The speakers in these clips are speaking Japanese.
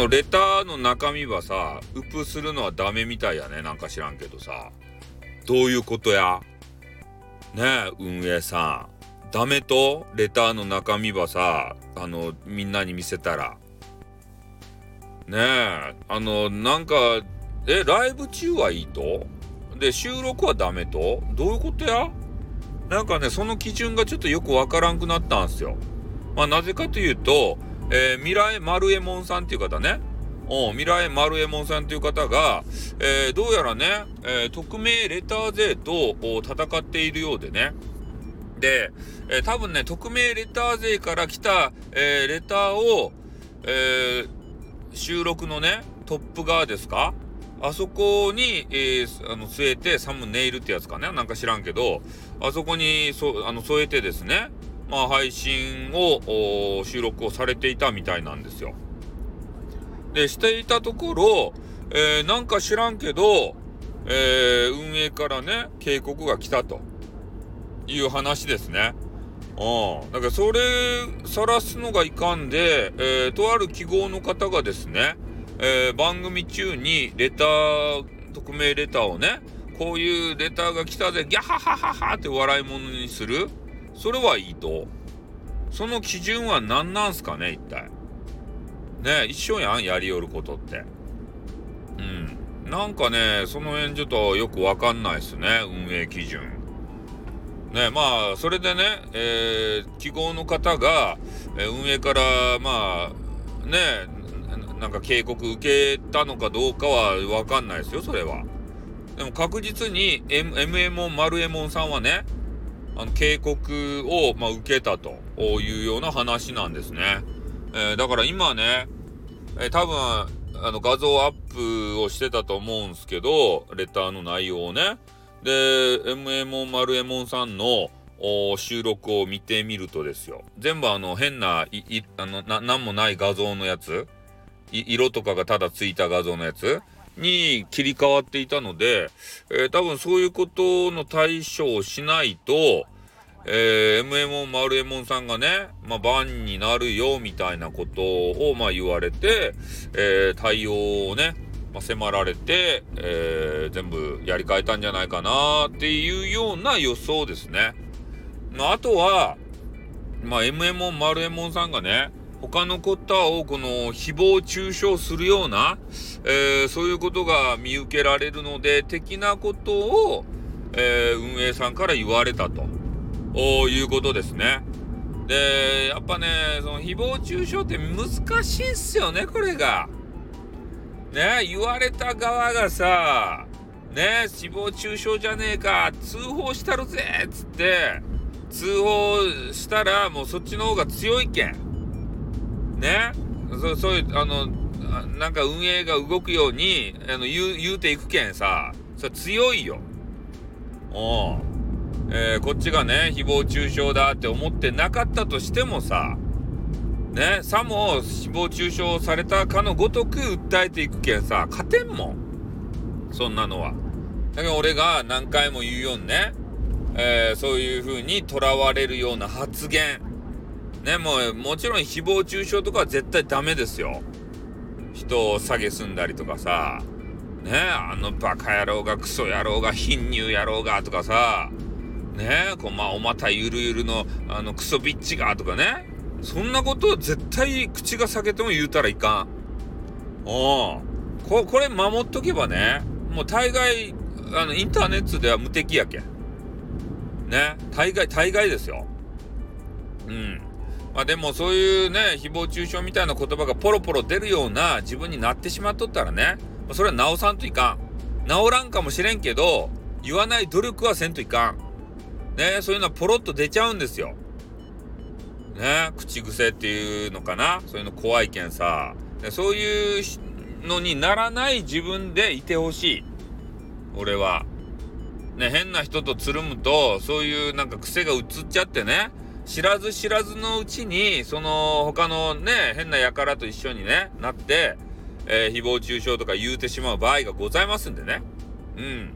のレターの中身はさ、ウプするのはダメみたいやね。なんか知らんけどさ。どういうことや？ねえ、運営さん。ダメと？レターの中身はさ、あの、みんなに見せたら。ねえ、あの、なんか、え、ライブ中はいいと？で、収録はダメと？どういうことや？なんかね、その基準がちょっとよくわからんくなったんすよ。まあ、なぜかというと、えー、未来丸右衛門さんっていう方ね。お未来丸右衛門さんという方が、えー、どうやらね、えー、匿名レター勢と戦っているようでね。で、えー、多分ね、匿名レター勢から来た、えレターを、え収録のね、トップ側ですか？あそこに、えー、あの据えてサムネイルってやつかねなんか知らんけどあそこにそあの添えてですねまあ配信を収録をされていたみたいなんですよ。でしていたところ、えー、なんか知らんけど、えー、運営からね警告が来たという話ですね。うん。だからそれ晒すのがいかんで、えー、とある記号の方がですねえー、番組中にレター、匿名レターをね、こういうレターが来たぜ、ギャハハハハって笑い物にするそれはいいと。その基準は何なんすかね、一体。ね一緒やん、やりよることって。うん。なんかね、その辺ちょっとよくわかんないっすね、運営基準。ねまあ、それでね、えー、記号の方が、えー、運営から、まあ、ねなんか警告受けたのかどうかはわかんないですよ、それは。でも確実に MMO 丸エモンさんはね、あの警告を、まあ、受けたというような話なんですね。えー、だから今ね、えー、多分、あの画像アップをしてたと思うんすけど、レターの内容をね。で、MMO 丸エモンさんの収録を見てみるとですよ。全部あの変な、い、あの、な、なんもない画像のやつ。色とかがただついた画像のやつに切り替わっていたので、えー、多分そういうことの対処をしないと、えー、MMO 丸エモンさんがね、まあ、バンになるよ、みたいなことを、まあ、言われて、えー、対応をね、まあ、迫られて、えー、全部やり替えたんじゃないかなっていうような予想ですね。まあ、あとは、まあ、MMO 丸エモンさんがね、他の方をこの誹謗中傷するような、えー、そういうことが見受けられるので、的なことを、えー、運営さんから言われたということですね。で、やっぱね、その誹謗中傷って難しいっすよね、これが。ね、言われた側がさ、ね、誹謗中傷じゃねえか、通報したるぜっつって、通報したらもうそっちの方が強いけん。ねそそういうあのなんか運営が動くようにあの言う言うていくけんさそれ強いよ。おえー、こっちがね誹謗中傷だって思ってなかったとしてもさねさも誹謗中傷されたかのごとく訴えていくけんさ勝てんもんそんなのは。だけど俺が何回も言うようにね、えー、そういう風にとらわれるような発言ね、もう、もちろん誹謗中傷とかは絶対ダメですよ。人を下げすんだりとかさ、ね、あのバカ野郎がクソ野郎が貧乳野郎がとかさ、ね、こうまあ、おまたゆるゆるの、あの、クソビッチがとかね、そんなことを絶対口が裂けても言うたらいかん。おここれ守っとけばね、もう大概、あの、インターネットでは無敵やけん。ね、大概、大概ですよ。うん。まあでもそういうね、誹謗中傷みたいな言葉がポロポロ出るような自分になってしまっとったらね、それは直さんといかん。直らんかもしれんけど、言わない努力はせんといかん。ね、そういうのはポロッと出ちゃうんですよ。ね、口癖っていうのかなそういうの怖いけんさ。そういうのにならない自分でいてほしい。俺は。ね、変な人とつるむと、そういうなんか癖が移っちゃってね、知らず知らずのうちに、その他のね、変な輩と一緒にね、なって、えー、誹謗中傷とか言うてしまう場合がございますんでね。うん。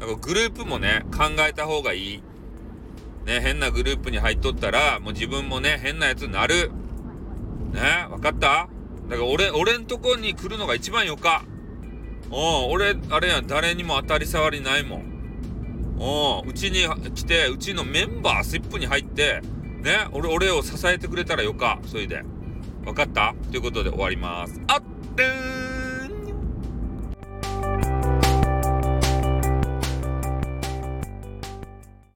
なんかグループもね、考えた方がいい。ね、変なグループに入っとったら、もう自分もね、変なやつになる。ね、わかった？だから俺、俺んとこに来るのが一番よか。おう俺、あれやん、誰にも当たり障りないもん。ううちに来て、うちのメンバー、スイップに入って、ね、俺、俺を支えてくれたらよか。それで。分かった？ということで終わります。あってー